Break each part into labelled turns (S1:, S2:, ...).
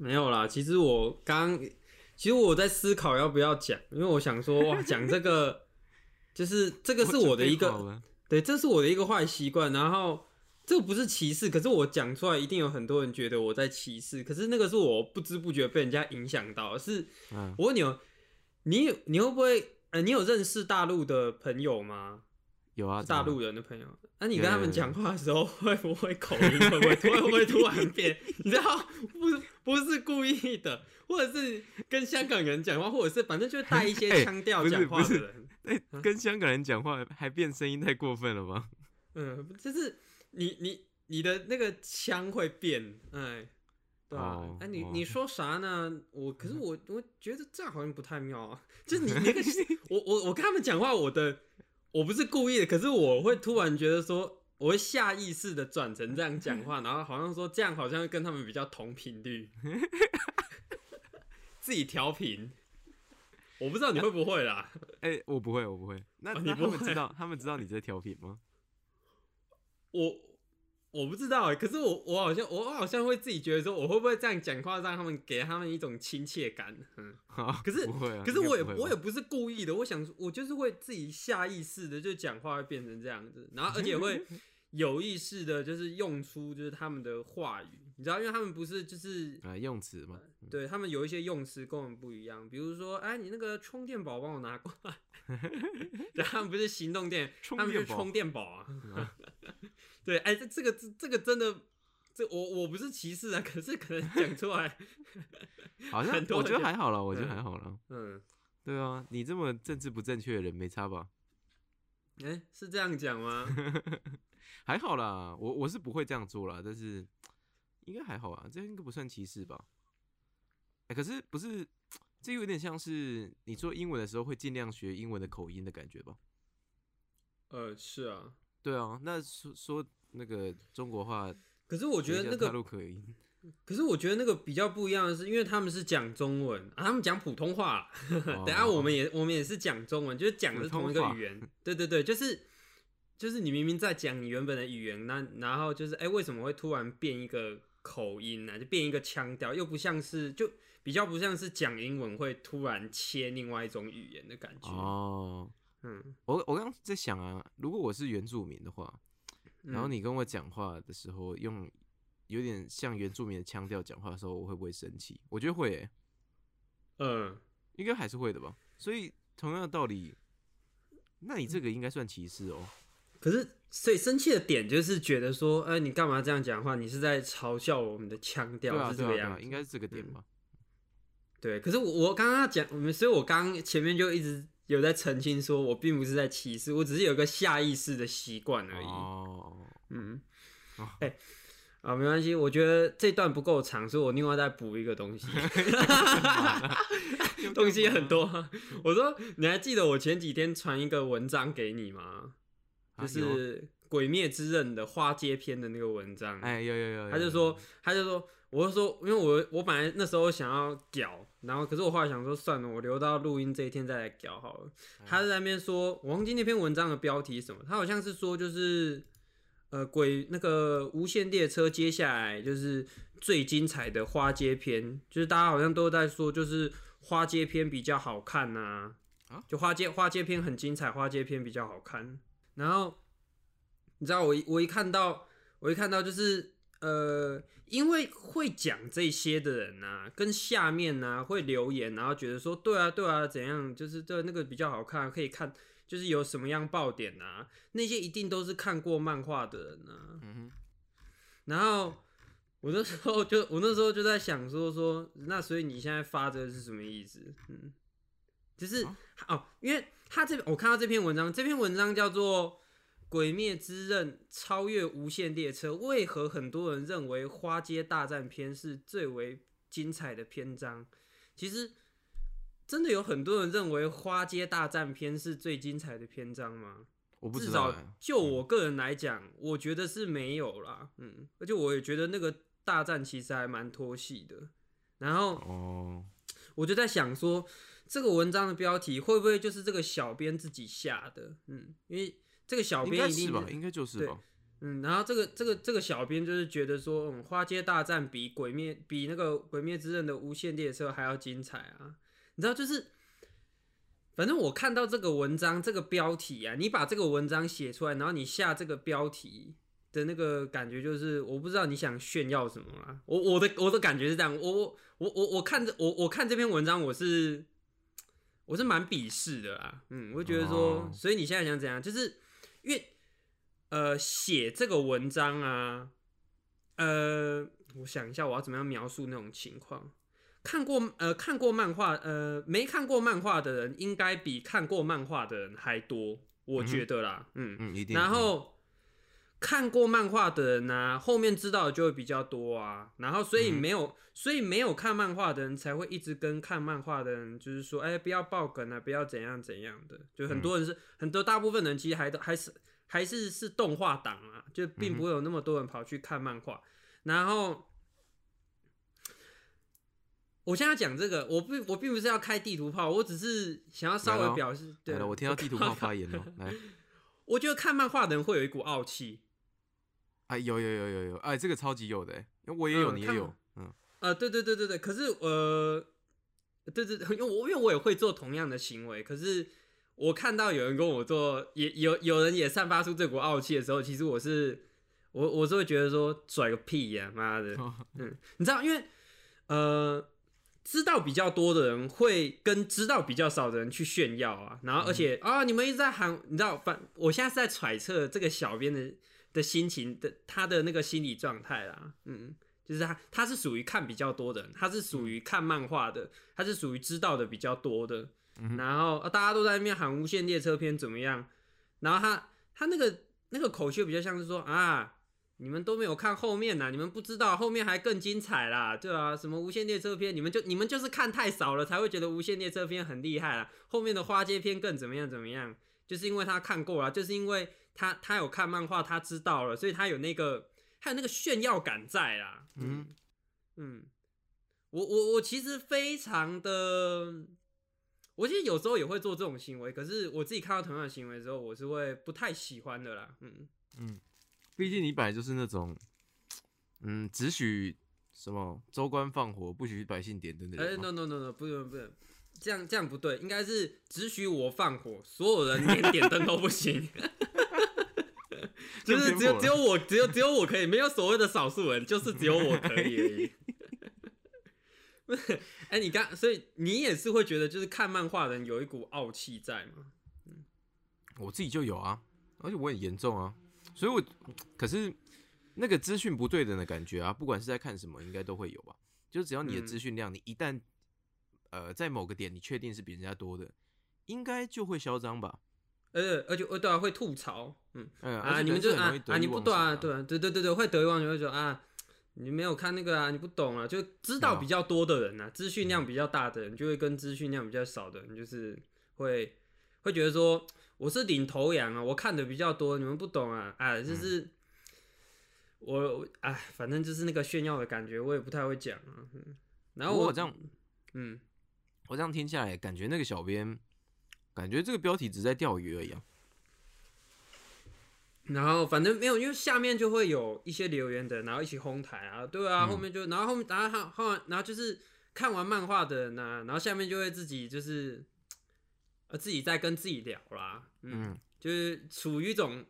S1: 没有啦，其实我刚，其实我在思考要不要讲，因为我想说，哇，讲这个，就是这个是我的一个，对，这是我的一个坏习惯。然后这个不是歧视，可是我讲出来，一定有很多人觉得我在歧视。可是那个是我不知不觉被人家影响到，是
S2: 嗯，
S1: 我问你哦，你有你会不会，呃，你有认识大陆的朋友吗？
S2: 有啊，
S1: 大陆人的朋友，那、你跟他们讲话的时候，会不会口音会不会突会不会突然变？你知道，不是不是故意的，或者是跟香港人讲话，或者是反正就带一些
S2: 哎
S1: 腔调讲话的人，
S2: 哎、跟香港人讲话还变声音太过分了吧？
S1: 嗯，就是你你你的那个腔会变，哎。对啊
S2: 哦，
S1: 哎、你
S2: 哦
S1: 你说啥呢？我可是我我觉得这样好像不太妙啊。就是你那个，我我我跟他们讲话，我的我不是故意的，可是我会突然觉得说，我会下意识的转成这样讲话，然后好像说这样好像跟他们比较同频率，自己调频。我不知道你会不会啦，
S2: 哎、我不会，我不会。那、
S1: 哦你不会
S2: 那他们知道 他们知道你在调频吗？
S1: 我我不知道哎，可是我我好像我好像会自己觉得说，我会不会这样讲话，让他们给他们一种亲切感？嗯，可是
S2: 不会啊。
S1: 可是我也我也不是故意的，我想我就是会自己下意识的就讲话会变成这样子，然后而且会有意识的，就是用出就是他们的话语，你知道，因为他们不是就是
S2: 啊、用词嘛，
S1: 对他们有一些用词跟我们不一样，比如说，哎，你那个充电宝帮我拿过来，对，他们不是行动电，
S2: 充
S1: 他们是
S2: 电宝
S1: 充电宝啊。对，哎，这这个这这个真的，这我我不是歧视啊，可是可能讲出来，
S2: 好像
S1: 很多
S2: 我觉得还好了，我觉得
S1: 嗯
S2: 还好了。
S1: 嗯，
S2: 对啊，你这么政治不正确的人没差吧？
S1: 哎，是这样讲吗？
S2: 还好啦，我我是不会这样做啦，但是应该还好啊，这应该不算歧视吧？哎、可是不是，这有点像是你做英文的时候会尽量学英文的口音的感觉吧？
S1: 呃，是啊，
S2: 对啊，那说说那个中国话，
S1: 可是我觉得那个
S2: 大陆口音，
S1: 可是我觉得那个比较不一样的是，因为他们是讲中文啊，他们讲普通话。
S2: 哦
S1: 等下我们也我们也是讲中文，就是讲的是同一个语言。对对对，就是就是你明明在讲你原本的语言，那然后就是哎、为什么会突然变一个口音呢、就变一个腔调，又不像是就比较不像是讲英文会突然切另外一种语言的感觉。
S2: 哦，
S1: 嗯，
S2: 我我刚刚在想啊，如果我是原住民的话，
S1: 嗯
S2: 然后你跟我讲话的时候用有点像原住民的腔调讲话的时候，我会不会生气？我觉得会、欸，
S1: 嗯，
S2: 应该还是会的吧。所以同样的道理，那你这个应该算歧视哦。
S1: 可是所以生气的点就是觉得说，哎、你干嘛这样讲话？你是在嘲笑我们的腔调，是这个样子。
S2: 应该是这个点吧。
S1: 对，可是我我刚刚讲，我们所以我刚刚前面就一直有在澄清，说我并不是在歧视，我只是有个下意识的习惯而已。
S2: 哦，
S1: 嗯
S2: 哦，
S1: 哎、啊，没关系，我觉得这段不够长，所以我另外再补一个东西 东西很多。我说，你还记得我前几天传一个文章给你吗？就是《鬼灭之刃》的花街篇的那个文章。
S2: 哎，有有有
S1: 他就说，他就说，我就说，因为我我本来那时候想要屌，然后可是我后来想说，算了，我留到录音这一天再来屌好了。他在那边说，我忘记那篇文章的标题是什么，他好像是说就是。呃，鬼那个无限列车接下来就是最精彩的花街篇，就是大家好像都在说，就是花街篇比较好看呐、
S2: 啊
S1: 就花街花街篇很精彩，花街篇比较好看。然后你知道我一我一看到我一看到就是呃，因为会讲这些的人呐、跟下面呐、会留言，然后觉得说对啊对啊怎样，就是对那个比较好看，可以看就是有什么样爆点啊，那些一定都是看过漫画的人啊。
S2: 嗯哼，
S1: 然后我那时候就我那时候就在想说说，那所以你现在发这个是什么意思？嗯，就是
S2: 啊
S1: 哦，因为他这我看到这篇文章，这篇文章叫做《鬼灭之刃：超越无限列车》，为何很多人认为花街大战篇是最为精彩的篇章？其实。真的有很多人认为花街大战篇是最精彩的篇章吗？
S2: 我不
S1: 至少
S2: 知道哎，
S1: 就我个人来讲，我觉得是没有啦，嗯，而且我也觉得那个大战其实还蛮拖戏的。然后
S2: 哦，
S1: 我就在想说，这个文章的标题会不会就是这个小编自己下的？嗯，因为这个小
S2: 应
S1: 编一定
S2: 该是吧，应该就是
S1: 对
S2: 吧。
S1: 嗯，然后这个这个这个小编就是觉得说，嗯，花街大战比鬼灭比那个鬼灭之刃的无限列车还要精彩啊！你知道，就是反正我看到这个文章这个标题啊，你把这个文章写出来，然后你下这个标题的那个感觉就是，我不知道你想炫耀什么啦。我我的我的感觉是这样，我我我我我看着我我看这篇文章，我是我是蛮鄙视的啦。嗯，我就觉得说，
S2: 哦
S1: 所以你现在想怎样？就是因为呃写这个文章啊，呃，我想一下，我要怎么样描述那种情况？看过呃看过漫画呃没看过漫画的人，应该比看过漫画的人还多，我觉得啦，嗯
S2: 嗯，一定。
S1: 然后看过漫画的人呢、后面知道的就会比较多啊。然后所以没有，所以没有看漫画的人才会一直跟看漫画的人，就是说，哎、不要爆梗啊，不要怎样怎样的。就很多人是、很多大部分人其实还都还是还是是动画党啊，就并不会有那么多人跑去看漫画。然后。我现在讲这个，我不，我并不是要开地图炮，我只是想要稍微表示，对
S2: 了，我听到地图炮发言了。来，
S1: 我觉得看漫画的人会有一股傲气，
S2: 哎，有有有有有，哎，这个超级有的，哎因为我也有，
S1: 嗯
S2: 你也有，嗯，
S1: 呃，对对对对对，可是呃，对对，对因为我因为我也会做同样的行为，可是我看到有人跟我做，也有有人也散发出这股傲气的时候，其实我是我我是会觉得说拽个屁呀、妈的，嗯，你知道，因为呃，知道比较多的人会跟知道比较少的人去炫耀啊，然后而且、啊，你们一直在喊，你知道，反我现在是在揣测这个小编的的心情的他的那个心理状态啦，嗯。就是他，他是属于看比较多的人，他是属于看漫画的，他是属于知道的比较多的。然后、啊、大家都在那边喊无限列车篇怎么样？然后他他那个那个口气比较像是说啊，你们都没有看后面呐，你们不知道后面还更精彩啦，对啊，什么无限列车篇，你们就你们就是看太少了，才会觉得无限列车篇很厉害啦，后面的花街篇更怎么样怎么样，就是因为他看过了，就是因为他他有看漫画，他知道了，所以他有那个还有那个炫耀感在啦。
S2: 嗯
S1: 嗯，我我我其实非常的，我其实有时候也会做这种行为，可是我自己看到同样的行为之后，我是会不太喜欢的啦。嗯，
S2: 嗯，毕竟你本来就是那种，嗯，只许什么州官放火，不许百姓点灯的
S1: 哎、
S2: 人嘛。
S1: n o no no no，不能不能，这样这样不对，应该是只许我放火，所有人连点灯都不行。就是只有只有我只有只有我可以，没有所谓的少数人，就是只有我可以而已。不是，哎、你刚所以你也是会觉得，就是看漫画的人有一股傲气在吗？
S2: 我自己就有啊，而且我很严重啊，所以我可是那个资讯不对等的感觉啊，不管是在看什么，应该都会有吧。就只要你的
S1: 嗯。
S2: 资讯量，你一旦呃在某个点你确定是比人家多的，应该就会嚣张吧？
S1: 呃，而且呃，对啊，会吐槽，嗯。
S2: 嗯
S1: 啊，你们就啊啊，你不懂啊，
S2: 对
S1: 对啊，对对对对，会得意忘形，会说啊，你没有看那个啊，你不懂啊，就知道比较多的人啊，资讯量比较大的人，就会跟资讯量比较少的人，就是会会觉得说我是领头羊啊，我看的比较多，你们不懂啊，啊，就是。我我哎，反正就是那个炫耀的感觉，我也不太会讲啊。嗯然后我
S2: 不过我这样，
S1: 嗯，
S2: 我这样听下来，感觉那个小编，感觉这个标题只在钓鱼而已啊。
S1: 然后反正没有，因为下面就会有一些留言的，然后一起哄抬啊，对啊，
S2: 嗯
S1: 后面就然后后面然后他后然后就是看完漫画的人呐、然后下面就会自己就是呃自己在跟自己聊啦，嗯，
S2: 嗯
S1: 就是处于一种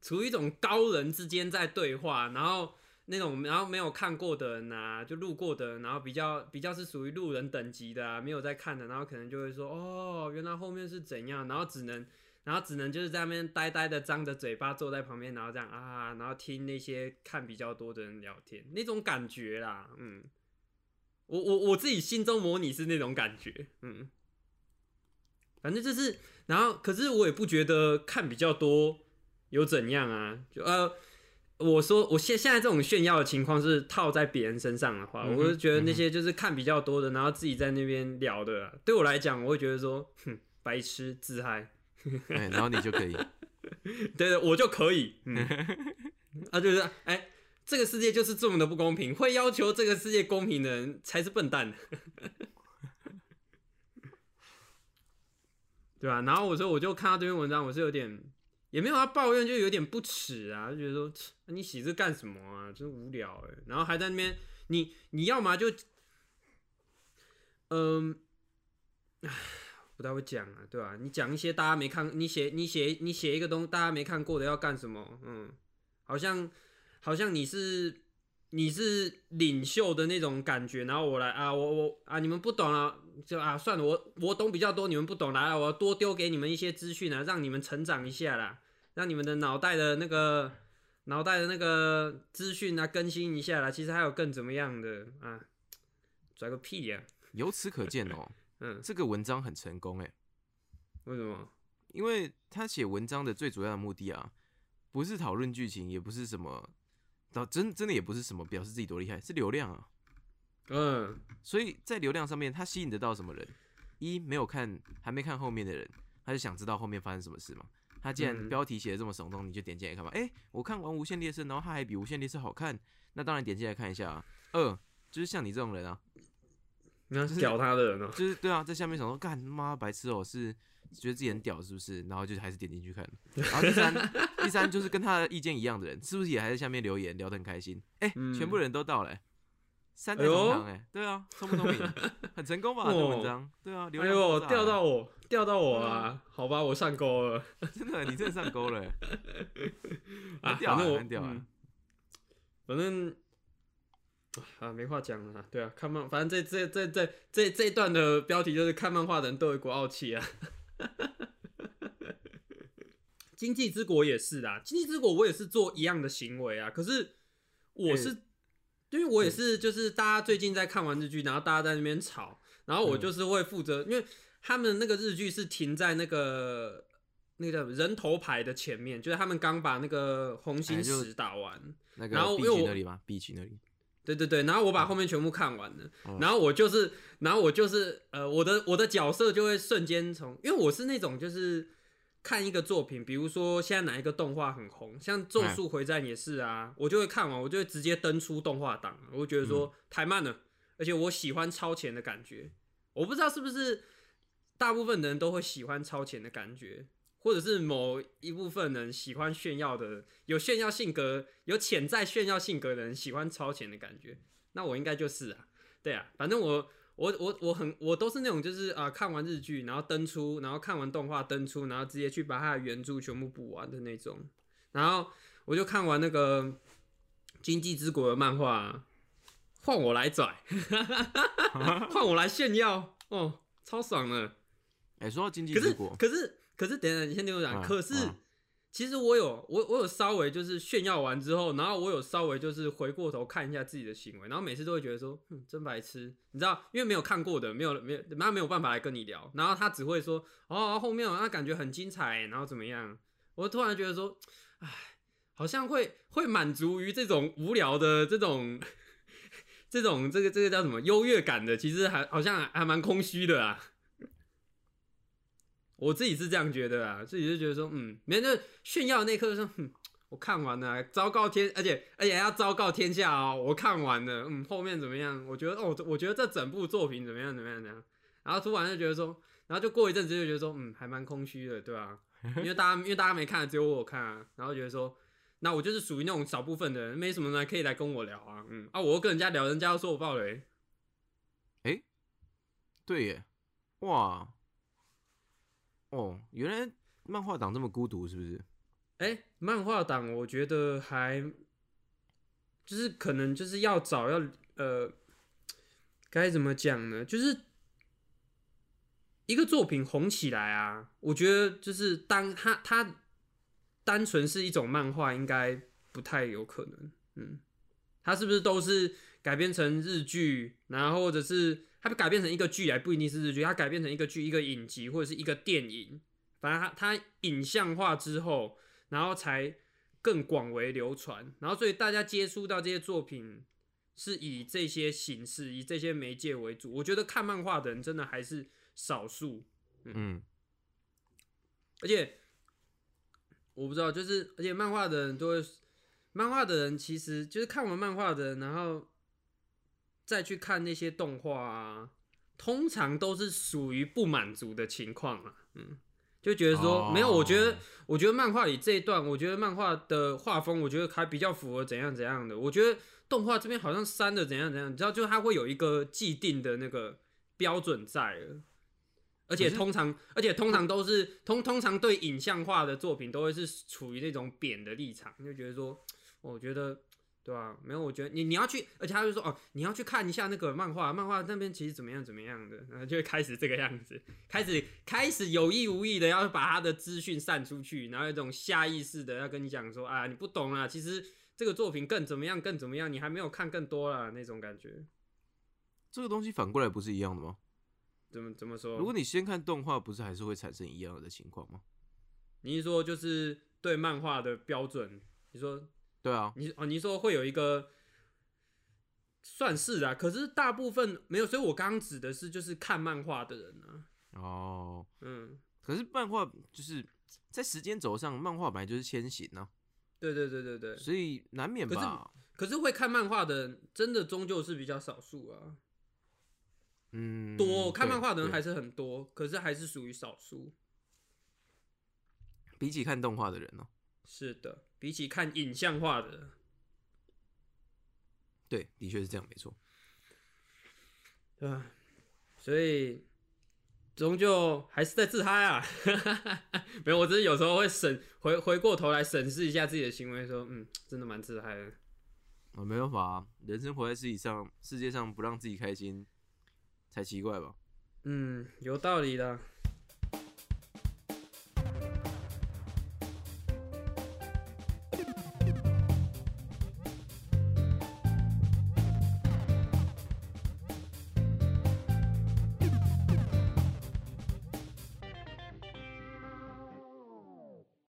S1: 处于一种高人之间在对话，然后那种然后没有看过的人啊、就路过的人，然后比较比较是属于路人等级的啊，没有在看的，然后可能就会说哦，原来后面是怎样，然后只能然后只能就是在那边呆呆的张着嘴巴坐在旁边，然后这样啊，然后听那些看比较多的人聊天，那种感觉啦，嗯，我我我自己心中模拟是那种感觉，嗯，反正就是，然后可是我也不觉得看比较多有怎样啊，就呃。我说，我现现在这种炫耀的情况是套在别人身上的话，
S2: 嗯
S1: 我就觉得那些就是看比较多的，然后自己在那边聊的啊，对我来讲，我会觉得说，哼，白痴自嗨，
S2: 哎，然后你就可以，
S1: 对对，我就可以，嗯，啊，就是，哎、这个世界就是这么的不公平，会要求这个世界公平的人才是笨蛋，对吧、然后我说，我就看到这篇文章，我是有点也没有要抱怨，就有点不耻啊，就觉得说你写这干什么啊，真无聊哎。然后还在那边，你你要么就，嗯，唉，不太会讲啊，对吧、你讲一些大家没看，你写你写你写一个东大家没看过的要干什么？嗯，好像好像你是你是领袖的那种感觉，然后我来啊，我我啊，你们不懂啊，就啊算了，我我懂比较多，你们不懂，来，我要多丢给你们一些资讯啊，让你们成长一下啦，让你们的脑袋的那个脑袋的那个资讯啊更新一下啦。其实还有更怎么样的啊，拽个屁呀、
S2: 由此可见哦，
S1: 嗯，
S2: 这个文章很成功哎，
S1: 为什么？
S2: 因为他写文章的最主要的目的啊，不是讨论剧情，也不是什么，到真真的也不是什么表示自己多厉害，是流量啊。
S1: 嗯
S2: 所以在流量上面，他吸引得到什么人？一没有看还没看后面的人，他就想知道后面发生什么事嘛。他既然
S1: 嗯
S2: 标题写的这么耸动，你就点进来看吧。哎、我看完《无限列车》，然后他还比《无限列车》好看，那当然点进来看一下啊。二就是像你这种人啊，
S1: 你要屌他的人哦、
S2: 就是对啊，在下面想说干妈白痴哦、是觉得自己很屌是不是？然后就还是点进去看。然后第三，第三就是跟他的意见一样的人，是不是也还在下面留言聊得很开心？哎、
S1: 嗯
S2: 全部人都到了、欸，三代
S1: 哎呦
S2: 同堂哎、对啊，聪不聪明？很成功吧？这
S1: 哦
S2: 文章，对啊，流
S1: 哎呦，钓到我，钓到我啊！好吧，我上钩了。
S2: 真的，你真的上钩了、欸，
S1: 啊，
S2: 很屌、啊，
S1: 反正我
S2: 很屌、啊
S1: 嗯反正啊，没话讲了啊。对啊，看漫，反正这这这这这这一段的标题就是看漫画的人都有一股傲气啊。经济之国也是啊，经济之国我也是做一样的行为啊，可是我是、因为我也是就是大家最近在看完日剧，然后大家在那边吵，然后我
S2: 嗯。
S1: 就是会负责，因为他们那个日剧是停在那个那个叫人头牌的前面，就是他们刚把那个红心石打完，
S2: 那个
S1: 然后因为我
S2: 区那里吗？B 区那里，
S1: 对对对，然后我把后面全部看完了，
S2: 嗯
S1: 然后我就是，然后我就是，呃，我的我的角色就会瞬间从，因为我是那种就是看一个作品，比如说现在哪一个动画很红，像《咒术回战》也是啊，我就会看完，我就会直接登出动画档，我会觉得说太慢了，而且我喜欢超前的感觉，我不知道是不是大部分人都会喜欢超前的感觉。或者是某一部分人喜欢炫耀的，有炫耀性格、有潜在炫耀性格的人喜欢超前的感觉，那我应该就是啊，对啊，反正我我我我很我都是那种就是啊、看完日剧然后登出，然后看完动画登出，然后直接去把它的原著全部补完的那种，然后我就看完那个《经济之国》的漫画，换我来拽，换我来炫耀，哦，超爽的。
S2: 哎、说到经济
S1: 可是
S2: 之国，
S1: 可是可是，等等，你先听我讲。
S2: 嗯
S1: 可是、
S2: 嗯
S1: 其实我有我我有稍微就是炫耀完之后，然后我有稍微就是回过头看一下自己的行为，然后每次都会觉得说，哼，真白痴，你知道，因为没有看过的，没有没有他没有办法来跟你聊，然后他只会说，哦，后面他感觉很精彩，然后怎么样？我突然觉得说，哎，好像会会满足于这种无聊的这种。这种这个这个叫什么优越感的，其实还好像还蛮空虚的啊。我自己是这样觉得啊，自己就觉得说，嗯，没那炫耀的那刻就说，嗯，我看完了，昭告天，而且而且还要昭告天下哦，我看完了，嗯，后面怎么样？我觉得哦，我觉得这整部作品怎么样怎么样怎么样，然后突然就觉得说，然后就过一阵子就觉得说，嗯，还蛮空虚的，对吧、因为大家因为大家没看，只有我看啊，然后觉得说，那我就是属于那种少部分的人，没什么人可以来跟我聊啊，嗯啊，我跟人家聊，人家又说我爆雷，
S2: 对耶，哇，哦，原来漫画党这么孤独，是不是？
S1: 哎、漫画党我觉得还就是可能就是要找要呃该怎么讲呢？就是一个作品红起来啊，我觉得就是当他他单纯是一种漫画，应该不太有可能。嗯，他是不是都是改编成日剧，然后或者是它改变成一个剧，来不一定是日剧，它改变成一个剧、一个影集或者是一个电影，反正它它影像化之后，然后才更广为流传，然后所以大家接触到这些作品是以这些形式、以这些媒介为主。我觉得看漫画的人真的还是少数，
S2: 嗯，
S1: 而且我不知道，就是而且漫画的人都会，漫画的人其实就是看完漫画的人，然后再去看那些动画啊，通常都是属于不满足的情况啊，嗯，就觉得说、没有，我觉得
S2: 哦
S1: 我觉得漫画里这一段，我觉得漫画的画风，我觉得还比较符合怎样怎样的。我觉得动画这边好像删的怎样怎样，你知道，就是它会有一个既定的那个标准在了。而且通常，而且通常都是通通常对影像化的作品都会是处于那种贬的立场，就觉得说，我觉得对啊、没有，我觉得你你要去，而且他就说哦，你要去看一下那个漫画，漫画那边其实怎么样怎么样的，然后就会开始这个样子，开始开始有意无意的要把他的资讯散出去，然后有一种下意识的要跟你讲说啊，你不懂啦，其实这个作品更怎么样更怎么样，你还没有看更多啦那种感觉，
S2: 这个东西反过来不是一样的吗？
S1: 怎么怎么说？
S2: 如果你先看动画，不是还是会产生一样的情况吗？
S1: 你是说就是对漫画的标准？你说
S2: 对啊，
S1: 你哦，你说会有一个算是啊，可是大部分没有，所以我刚刚指的是就是看漫画的人啊，
S2: 哦，
S1: 嗯，
S2: 可是漫画就是在时间轴上，漫画本来就是先行啊，
S1: 对对对对对，
S2: 所以难免
S1: 可是
S2: 吧。
S1: 可是会看漫画的人真的终究是比较少数啊，
S2: 嗯，
S1: 多看漫画的人
S2: 对。
S1: 还是很多，可是还是属于少数。
S2: 比起看动画的人呢、
S1: 是的，比起看影像化的，
S2: 对，的确是这样，没错。
S1: 对吧？所以终究还是在自嗨啊。没有，我只是有时候会审回回过头来审视一下自己的行为，说，嗯，真的蛮自嗨的。
S2: 啊，没办法啊，人生活在世界上，世界上不让自己开心才奇怪吧？
S1: 嗯，有道理的。